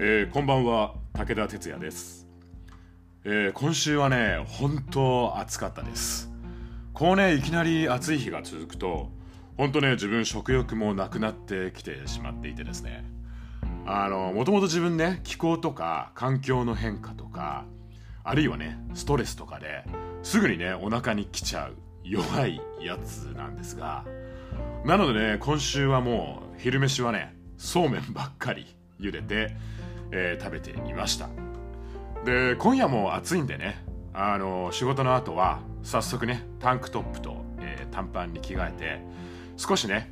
えーこんばんは武田鉄矢です、えー今週はね本当暑かったです。こうねいきなり暑い日が続くと本当ね自分食欲もなくなってきてしまっていてですね。あのもともと自分ね気候とか環境の変化とかあるいはねストレスとかですぐにねお腹に来ちゃう弱いやつなんですがなのでね今週はもう昼飯はねそうめんばっかり茹でて、えー食べていました。で今夜も暑いんでね。あの仕事の後は早速ねタンクトップと、えー短パンに着替えて少しね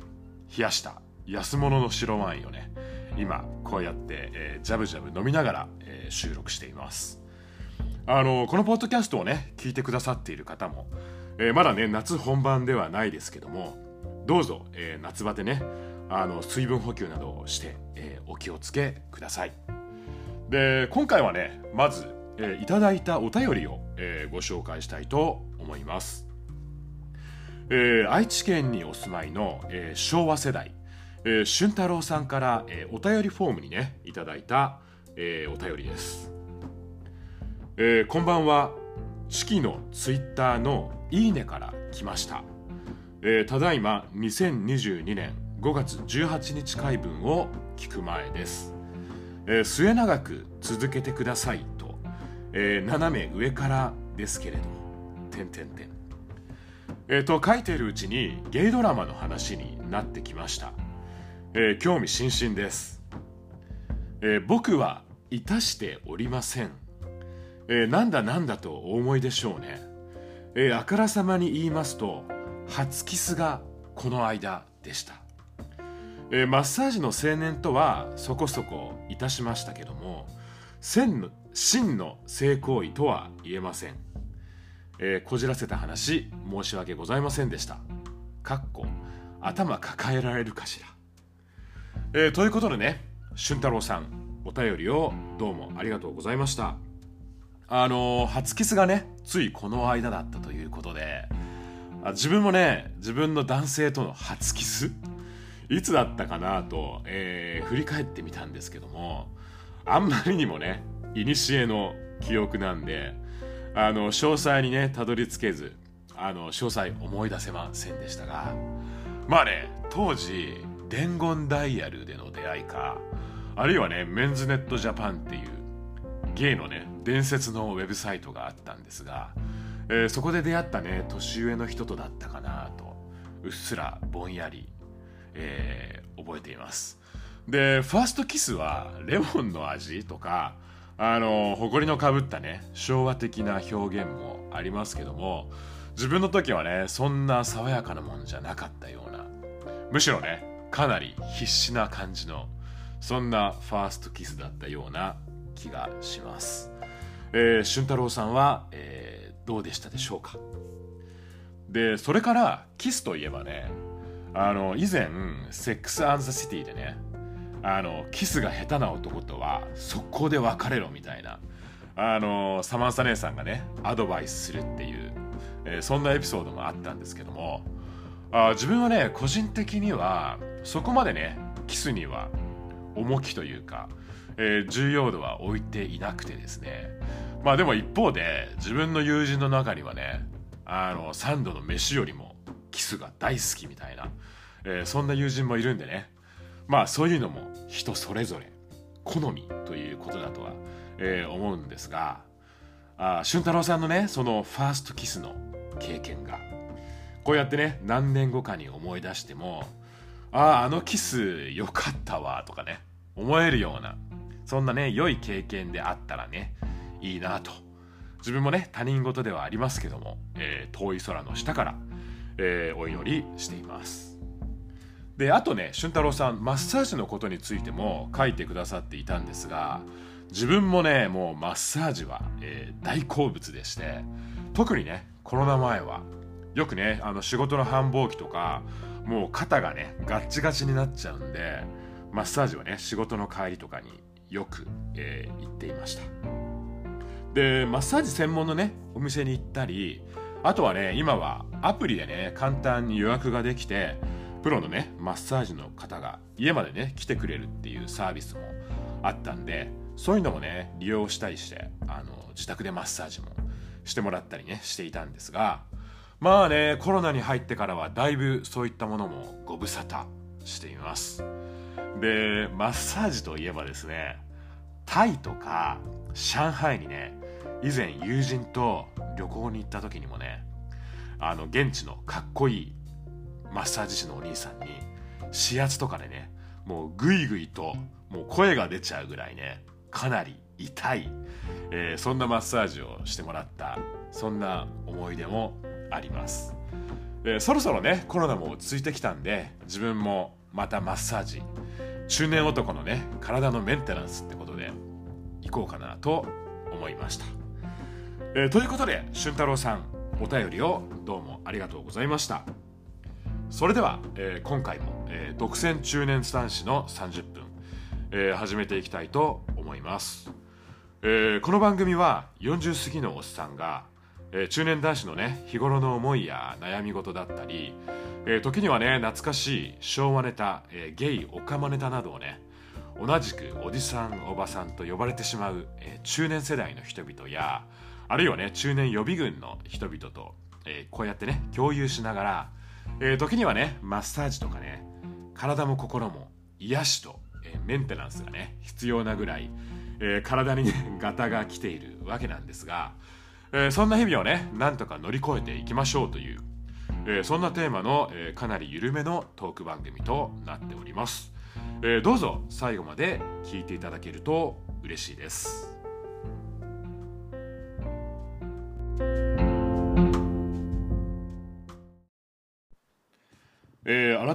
冷やした安物の白ワインをね今こうやって、えージャブジャブ飲みながら、えー収録しています。あのこのポッドキャストをね聞いてくださっている方も、えーまだね夏本番ではないですけどもどうぞ、えー夏バテねあの水分補給などをして、えーお気をつけください。で今回はねまず、えーいただいたお便りを、えーご紹介したいと思います、えー愛知県にお住まいの、えー昭和世代、えー俊太郎さんから、えーお便りフォームにねいただいた、えーお便りです、えーこんばんは。チキのツイッターのいいねから来ました、えーただいま2022年5月18日回分を聞く前です、えー末永く続けてくださいと、えー斜め上からですけれど点点点えーと書いているうちにゲイドラマの話になってきました、えー興味津々です、えー僕はいたしておりません、えーなんだなんだとお思いでしょうね、えーあからさまに言いますと初キスがこの間でした、えーマッサージの青年とはそこそこいたしましたけども真の真の性行為とは言えませんえーこじらせた話申し訳ございませんでした。かっこ頭抱えられるかしら。えーということでね、俊太郎さん、お便りをどうもありがとうございました。あの初キスがね、ついこの間だったということで、あ自分もね、自分の男性との初キスいつだったかなと、えー振り返ってみたんですけども、あんまりにもね、古の記憶なんで、あの詳細にねたどり着けずあの詳細思い出せませんでしたがまあね当時伝言ダイヤルでの出会いかあるいはねメンズネットジャパンっていうゲイのね伝説のウェブサイトがあったんですが、えーそこで出会ったね年上の人とだったかなとうっすらぼんやり、えー覚えています。でファーストキスはレモンの味とかあの誇りのかぶったね昭和的な表現もありますけども自分の時はねそんな爽やかなもんじゃなかったようなむしろねかなり必死な感じのそんなファーストキスだったような気がします、えー、俊太郎さんは、えーどうでしたでしょうか？でそれからキスといえばねあの以前「セックス・アン・ザ・シティ」でねあのキスが下手な男とは速攻で別れろみたいなあのサマンサ姉さんがねアドバイスするっていう、えーそんなエピソードもあったんですけどもあ自分はね個人的にはそこまでねキスには重きというか、えー重要度は置いていなくてですね。まあでも一方で自分の友人の中にはねあの3度の飯よりもキスが大好きみたいな、えーそんな友人もいるんでね。まあそういうのも人それぞれ。好みということだとは、えー思うんですが。あ俊太郎さんのねそのファーストキスの経験がこうやってね何年後かに思い出してもあああのキス良かったわとかね思えるようなそんなね良い経験であったらねいいなと。自分もね他人事ではありますけども、えー遠い空の下から、えーお祈りしています。であとね俊太郎さんマッサージのことについても書いてくださっていたんですが自分もねもうマッサージは、えー大好物でして特にねコロナ前はよくねあの仕事の繁忙期とかもう肩がねガッチガチになっちゃうんでマッサージはね仕事の帰りとかによく、えー行っていました。でマッサージ専門のねお店に行ったりあとはね今はアプリでね簡単に予約ができてプロのねマッサージの方が家までね来てくれるっていうサービスもあったんでそういうのもね利用したりしてあの自宅でマッサージもしてもらったりねしていたんですがまあねコロナに入ってからはだいぶそういったものもご無沙汰しています。でマッサージといえばですねタイとか上海にね以前友人と旅行に行った時にもねあの現地のかっこいいマッサージ師のお兄さんに指圧とかでねもうグイグイともう声が出ちゃうぐらいねかなり痛い、えー、そんなマッサージをしてもらったそんな思い出もあります、えー、そろそろねコロナも落ち着いてきたんで自分もまたマッサージ中年男のね体のメンテナンスってことで行こうかなと思いました、えー、ということで俊太郎さんお便りをどうもありがとうございました。それでは、えー、今回も、えー、独占中年男子の30分、えー、始めていきたいと思います、えー、この番組は40過ぎのおっさんが、えー、中年男子のね日頃の思いや悩み事だったり、えー、時にはね懐かしい昭和ネタ、えー、ゲイオカマネタなどをね同じくおじさんおばさんと呼ばれてしまう、えー、中年世代の人々やあるいはね中年予備軍の人々と、えー、こうやってね共有しながらえー、時にはねマッサージとかね体も心も癒しと、えー、メンテナンスがね必要なぐらい、え、体にね ガタが来ているわけなんですが、えそんな日々をねなんとか乗り越えていきましょうという、えそんなテーマの、えかなり緩めのトーク番組となっております、えどうぞ最後まで聞いていただけると嬉しいです。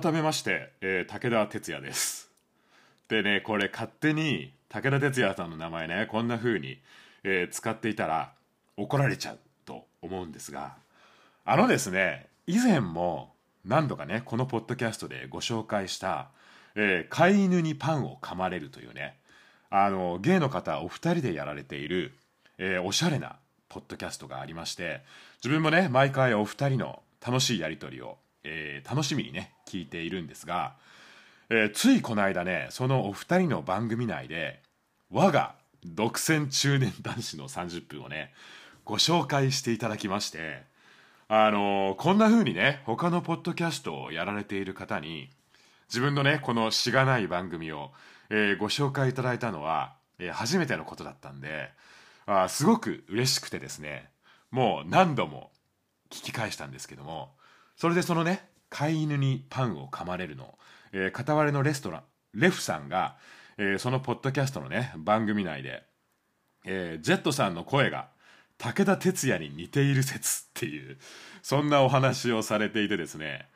改めまして、えー、武田鉄矢です。でね、これ勝手に武田鉄矢さんの名前ね、こんな風に、えー、使っていたら怒られちゃうと思うんですが、あのですね、以前も何度かね、このポッドキャストでご紹介した、え飼い犬にパンを噛まれるというね、あの、芸の方お二人でやられている、えおしゃれなポッドキャストがありまして、自分もね、毎回お二人の楽しいやりとりをえー、楽しみにね聞いているんですが、えー、ついこの間ねそのお二人の番組内で我が独占中年男子の30分をねご紹介していただきましてあのー、こんな風にね他のポッドキャストをやられている方に自分のねこのしがない番組を、えー、ご紹介いただいたのは、えー、初めてのことだったんであすごく嬉しくてですねもう何度も聞き返したんですけどもそれでそのね飼い犬にパンを噛まれるの、えー、片割れのレストランレフさんが、えー、そのポッドキャストのね番組内で、えー、ジェットさんの声が武田鉄矢に似ている説っていうそんなお話をされていてですね。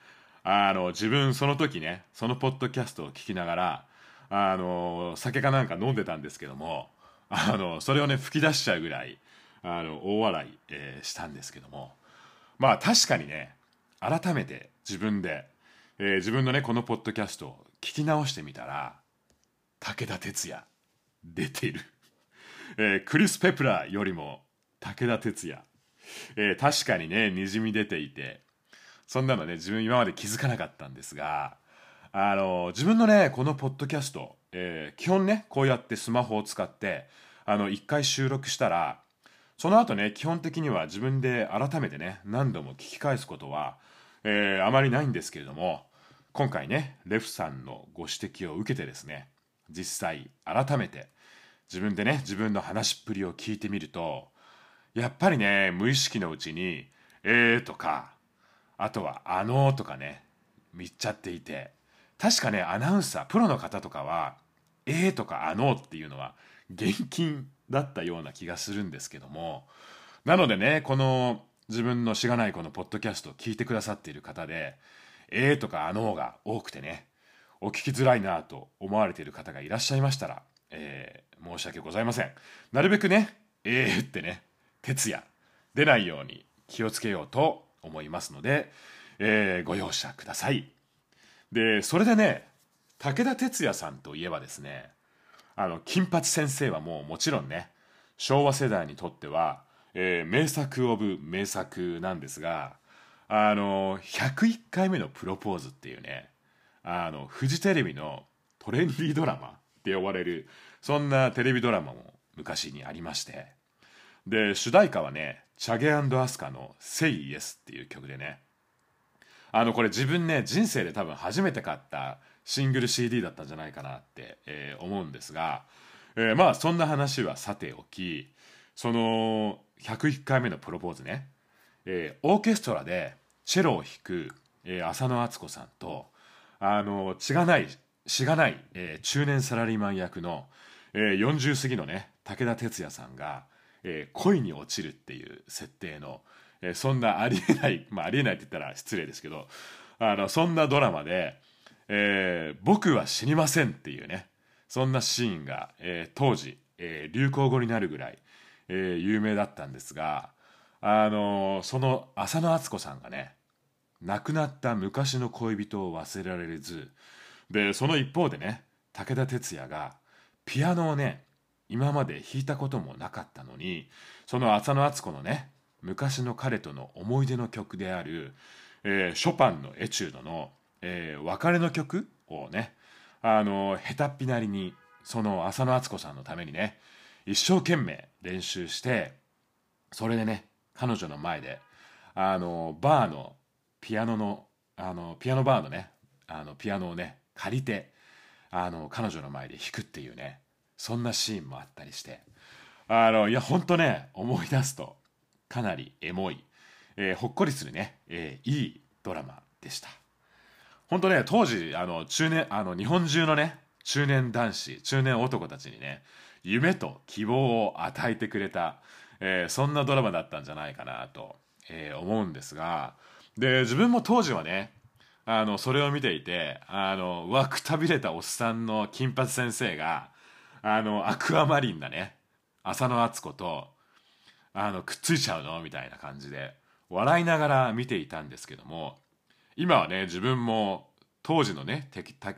あの自分その時ねそのポッドキャストを聞きながらあの酒かなんか飲んでたんですけどもあのそれをね吹き出しちゃうぐらいあの大笑い、えー、したんですけども。まあ確かにね改めて自分で、えー、自分のねこのポッドキャストを聞き直してみたら武田鉄矢出ている、えー、クリス・ペプラーよりも武田鉄矢、えー、確かにねにじみ出ていてそんなのね自分今まで気づかなかったんですがあの自分のねこのポッドキャスト、えー、基本ねこうやってスマホを使ってあの1回収録したらその後ね基本的には自分で改めてね何度も聞き返すことはえー、あまりないんですけれども今回ねレフさんのご指摘を受けてですね実際改めて自分でね自分の話っぷりを聞いてみるとやっぱりね無意識のうちに「えー」とかあとは「あのー」とかね見っちゃっていて確かねアナウンサープロの方とかは「えー」とか「あのー」っていうのは現金だったような気がするんですけどもなのでねこの自分のしがないこのポッドキャストを聞いてくださっている方で、えーとかあのーが多くてね、お聞きづらいなと思われている方がいらっしゃいましたら、えー、申し訳ございません。なるべくね、えーってね、徹夜出ないように気をつけようと思いますので、えー、ご容赦ください。で、それでね、武田鉄矢さんといえばですね、あの、金八先生はもうもちろんね、昭和世代にとってはえー、名作オブ名作なんですが、あの、101回目のプロポーズっていうね、あの、フジテレビのトレンディードラマって呼ばれるそんなテレビドラマも昔にありましてで主題歌はねチャゲアスカの「Say Yes」っていう曲でねあのこれ自分ね人生で多分初めて買ったシングル CD だったんじゃないかなって、えー、思うんですが、えー、まあそんな話はさておきその101回目のプロポーズね、えー、オーケストラでチェロを弾く、えー、浅野敦子さんとあの血がないしがない、えー、中年サラリーマン役の、えー、40過ぎのね武田鉄矢さんが、えー、恋に落ちるっていう設定の、えー、そんなありえないまあありえないって言ったら失礼ですけどあのそんなドラマで、えー「僕は死にません」っていうねそんなシーンが、えー、当時、えー、流行語になるぐらい、えー、有名だったんですがあのその浅野敦子さんがね亡くなった昔の恋人を忘れられずでその一方でね武田鉄矢がピアノをね今まで弾いたこともなかったのにその浅野敦子のね昔の彼との思い出の曲である、えー、ショパンのエチュードの、えー、別れの曲をねあの下手っぴなりにその浅野敦子さんのためにね一生懸命練習してそれでね彼女の前であのバーのピアノのあのピアノバーのねあのピアノをね借りてあの彼女の前で弾くっていうねそんなシーンもあったりしてあのいやほんとね思い出すとかなりエモい、えー、ほっこりするね、えー、いいドラマでした。本当ね当時あの中年あの日本中のね中年男子中年男たちにね夢と希望を与えてくれた、えー、そんなドラマだったんじゃないかなと、えー、思うんですがで自分も当時はねあのそれを見ていてあのわくたびれたおっさんの金髪先生があのアクアマリンなね浅野敦子とあのくっついちゃうの？みたいな感じで笑いながら見ていたんですけども今はね自分も当時のね武田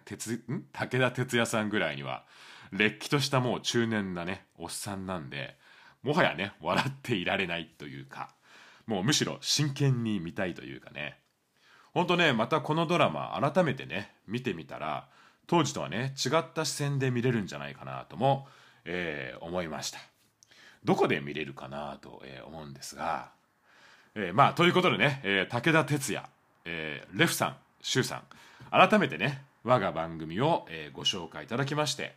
鉄矢さんぐらいにはれっきとしたもう中年なねおっさんなんでもはやね笑っていられないというかもうむしろ真剣に見たいというかね。ほんとねまたこのドラマ改めてね見てみたら当時とはね違った視線で見れるんじゃないかなとも、えー、思いました。どこで見れるかなと、えー、思うんですが、えー、まあということでね、え武田鉄矢、えレフさん周さん改めてね我が番組を、えご紹介いただきまして、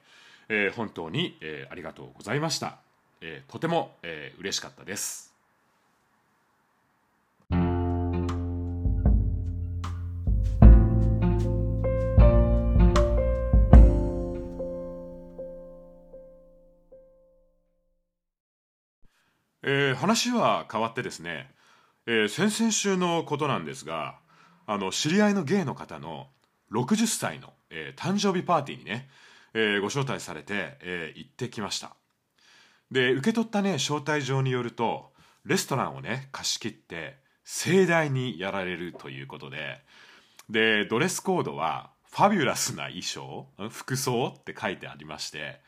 え本当に、えありがとうございました、えとても、えー、嬉しかったです。えー、話は変わってですね、えー、先々週のことなんですがあの知り合いのゲイの方の60歳の、えー、誕生日パーティーにね、えご招待されて、え行ってきました。で受け取ったね招待状によるとレストランをね貸し切って盛大にやられるということででドレスコードはファビュラスな衣装服装って書いてありまして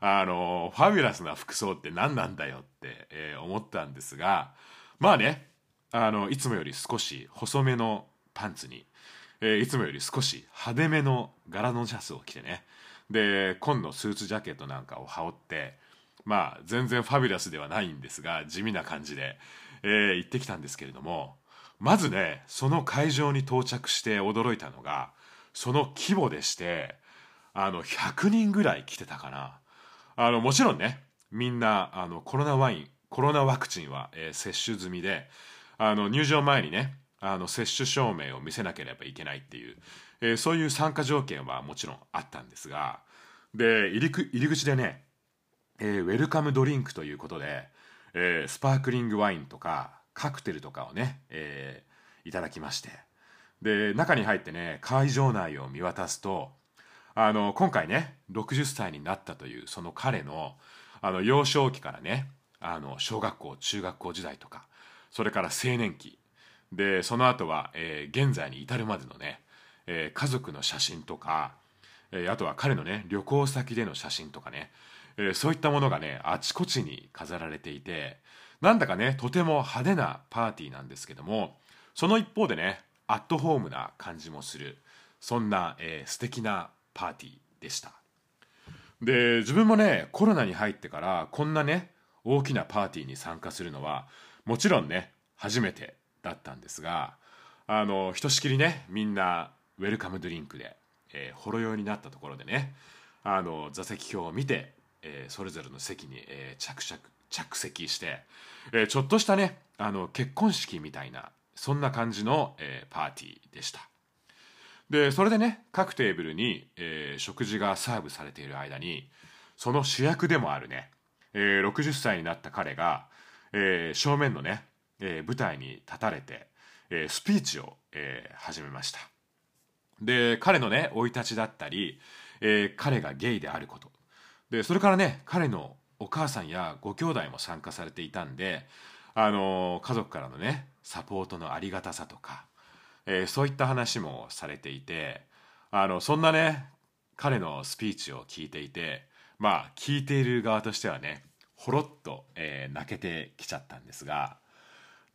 あのファビュラスな服装って何なんだよって、えー、思ったんですがまあねあのいつもより少し細めのパンツに、えー、いつもより少し派手めの柄のシャツを着てねで紺のスーツジャケットなんかを羽織ってまあ全然ファビュラスではないんですが地味な感じで、えー、行ってきたんですけれどもまずねその会場に到着して驚いたのがその規模でしてあの100人ぐらい来てたかな。あのもちろんねみんなあのコロナワインコロナワクチンは、えー、接種済みであの入場前にねあの接種証明を見せなければいけないっていう、えー、そういう参加条件はもちろんあったんですがで入り入り口でね、えー、ウェルカムドリンクということで、えー、スパークリングワインとかカクテルとかをね、えー、いただきましてで中に入ってね会場内を見渡すとあの今回ね60歳になったというその彼のあの幼少期からねあの小学校中学校時代とかそれから青年期でその後は、えー、現在に至るまでのね、えー、家族の写真とか、えー、あとは彼のね旅行先での写真とかね、えそういったものがねあちこちに飾られていてなんだかねとても派手なパーティーなんですけどもその一方でねアットホームな感じもするそんな、えー、素敵なパーティーでした。で自分もねコロナに入ってからこんなね大きなパーティーに参加するのはもちろんね初めてだったんですがあのひとしきりねみんなウェルカムドリンクで、えー、ほろ酔いになったところでねあの座席表を見て、えー、それぞれの席に、えー、着々着席して、えー、ちょっとしたねあの結婚式みたいなそんな感じの、えー、パーティーでした。でそれでね各テーブルに、えー、食事がサーブされている間にその主役でもあるね、えー、60歳になった彼が、えー、正面のね、えー、舞台に立たれて、えー、スピーチを、えー、始めました。で彼のね生い立ちだったり、えー、彼がゲイであること。でそれからね彼のお母さんやご兄弟も参加されていたんであの家族からのねサポートのありがたさとかえー、そういった話もされていてあのそんなね彼のスピーチを聞いていてまあ聞いている側としてはねほろっと、えー、泣けてきちゃったんですが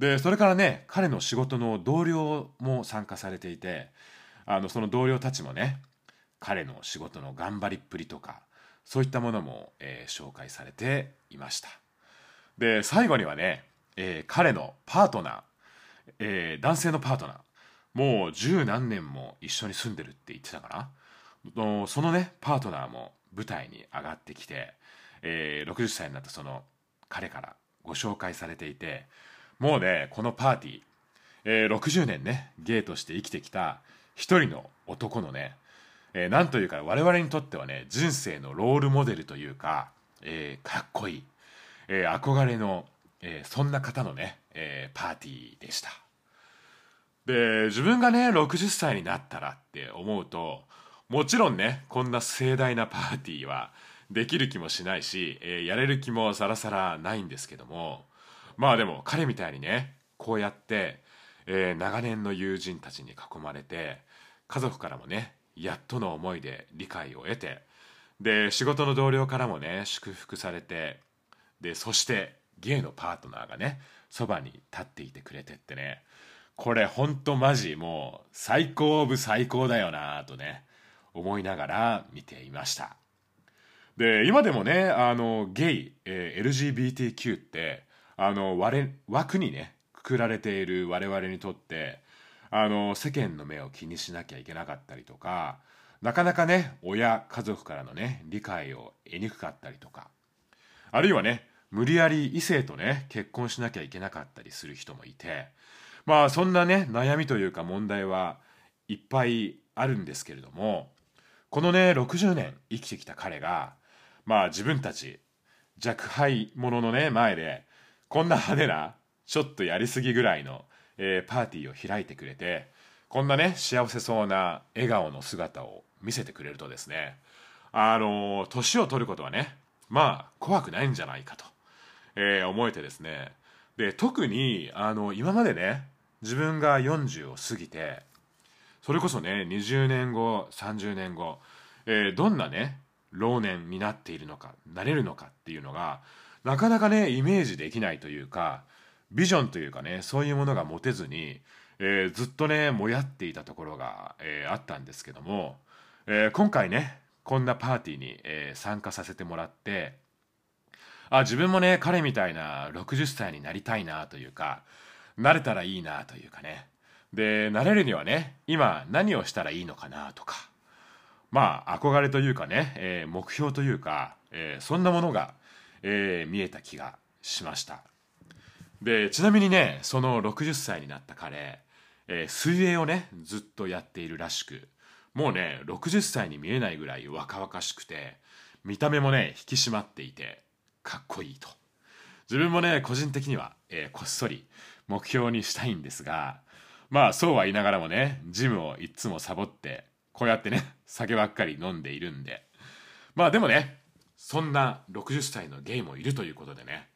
でそれからね彼の仕事の同僚も参加されていてあのその同僚たちもね彼の仕事の頑張りっぷりとかそういったものも、えー、紹介されていました。で最後にはね、えー、彼のパートナー、えー、男性のパートナーもう十何年も一緒に住んでるって言ってたかな。そのねパートナーも舞台に上がってきて、えー、60歳になったその彼からご紹介されていてもうねこのパーティー、えー、60年ねゲイとして生きてきた一人の男のね、えー、なんというか我々にとってはね人生のロールモデルというか、えー、かっこいい、えー、憧れの、えー、そんな方のね、えー、パーティーでした。で自分がね60歳になったらって思うともちろんねこんな盛大なパーティーはできる気もしないし、えー、やれる気もさらさらないんですけどもまあでも彼みたいにねこうやって、えー、長年の友人たちに囲まれて家族からもねやっとの思いで理解を得てで仕事の同僚からもね祝福されてでそしてゲイのパートナーがねそばに立っていてくれてってねこれほんとマジもう最高オブ最高だよなとね思いながら見ていました。で今でもねあのゲイ、えー、LGBTQ ってあの枠にねくくられている我々にとってあの世間の目を気にしなきゃいけなかったりとかなかなかね親家族からのね理解を得にくかったりとかあるいはね無理やり異性とね結婚しなきゃいけなかったりする人もいてまあそんなね悩みというか問題はいっぱいあるんですけれどもこのね60年生きてきた彼がまあ自分たち若輩者のね前でこんな派手なちょっとやりすぎぐらいの、えー、パーティーを開いてくれてこんなね幸せそうな笑顔の姿を見せてくれるとですねあの年を取ることはねまあ怖くないんじゃないかと、えー、思えてですねで特にあの今までね自分が40を過ぎてそれこそね20年後30年後、えー、どんなね老年になっているのかなれるのかっていうのがなかなかねイメージできないというかビジョンというかねそういうものが持てずに、えー、ずっとねもやっていたところが、えー、あったんですけども、えー、今回ねこんなパーティーに、え、参加させてもらってあ自分もね彼みたいな60歳になりたいなというかなれたらいいなというかね。でなれるにはね今何をしたらいいのかなとかまあ憧れというかね、え、目標というか、え、そんなものが、えー、見えた気がしました。でちなみにねその60歳になった彼、え水泳をねずっとやっているらしくもうね60歳に見えないぐらい若々しくて見た目もね引き締まっていてかっこいいと。自分もね個人的には、えこっそり目標にしたいんですがまあそうは言いながらもねジムをいっつもサボってこうやってね酒ばっかり飲んでいるんで。まあでもねそんな60歳のゲイもいるということでね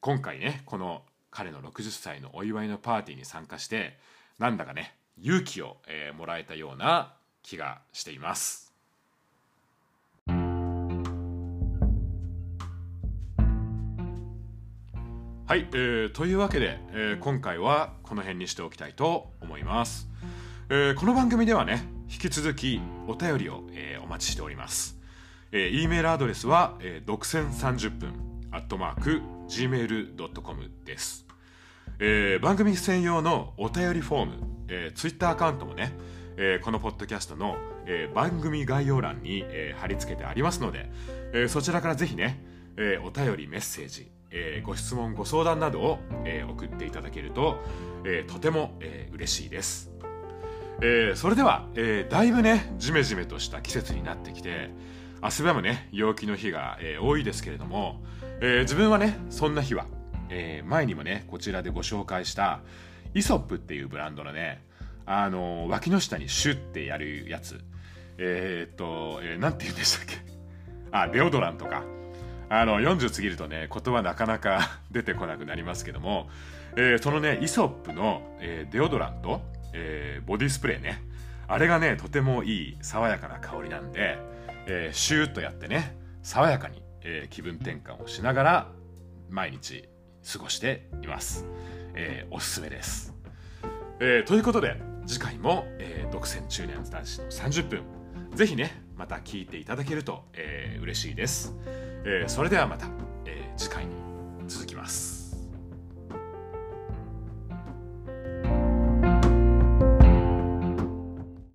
今回ねこの彼の60歳のお祝いのパーティーに参加してなんだかね勇気を、えー、もらえたような気がしています。はい、えー、というわけで、えー、今回はこの辺にしておきたいと思います、えー、この番組ではね引き続きお便りを、えー、お待ちしております、えー、E メールアドレスは、えー、独占30分アットマーク gmail.com です、えー、番組専用のお便りフォーム、えー、ツイッターアカウントもね、えー、このポッドキャストの、えー、番組概要欄に、えー、貼り付けてありますので、えー、そちらからぜひね、えー、お便りメッセージ、えー、ご質問ご相談などを、えー、送っていただけると、えー、とても、えー、嬉しいです、えー、それでは、えー、だいぶねジメジメとした季節になってきて明日はもね陽気の日が、えー、多いですけれども、えー、自分はねそんな日は、えー、前にもねこちらでご紹介したイソップっていうブランドのねあの脇の下にシュッてやるやつ。えー、っと、えー、て言うんでしたっけ？あデオドラントか。あの40過ぎるとね言葉なかなか 出てこなくなりますけども、えー、そのねイソップの、えー、デオドラント、えー、ボディスプレーね。あれがねとてもいい爽やかな香りなんで、えー、シューッとやってね爽やかに、えー、気分転換をしながら毎日過ごしています、えー、おすすめです、えー、ということで次回も、えー、独占中年男子の30分ぜひねまた聞いていただけると、えー、嬉しいです、えー、それではまた、えー、次回に続きます。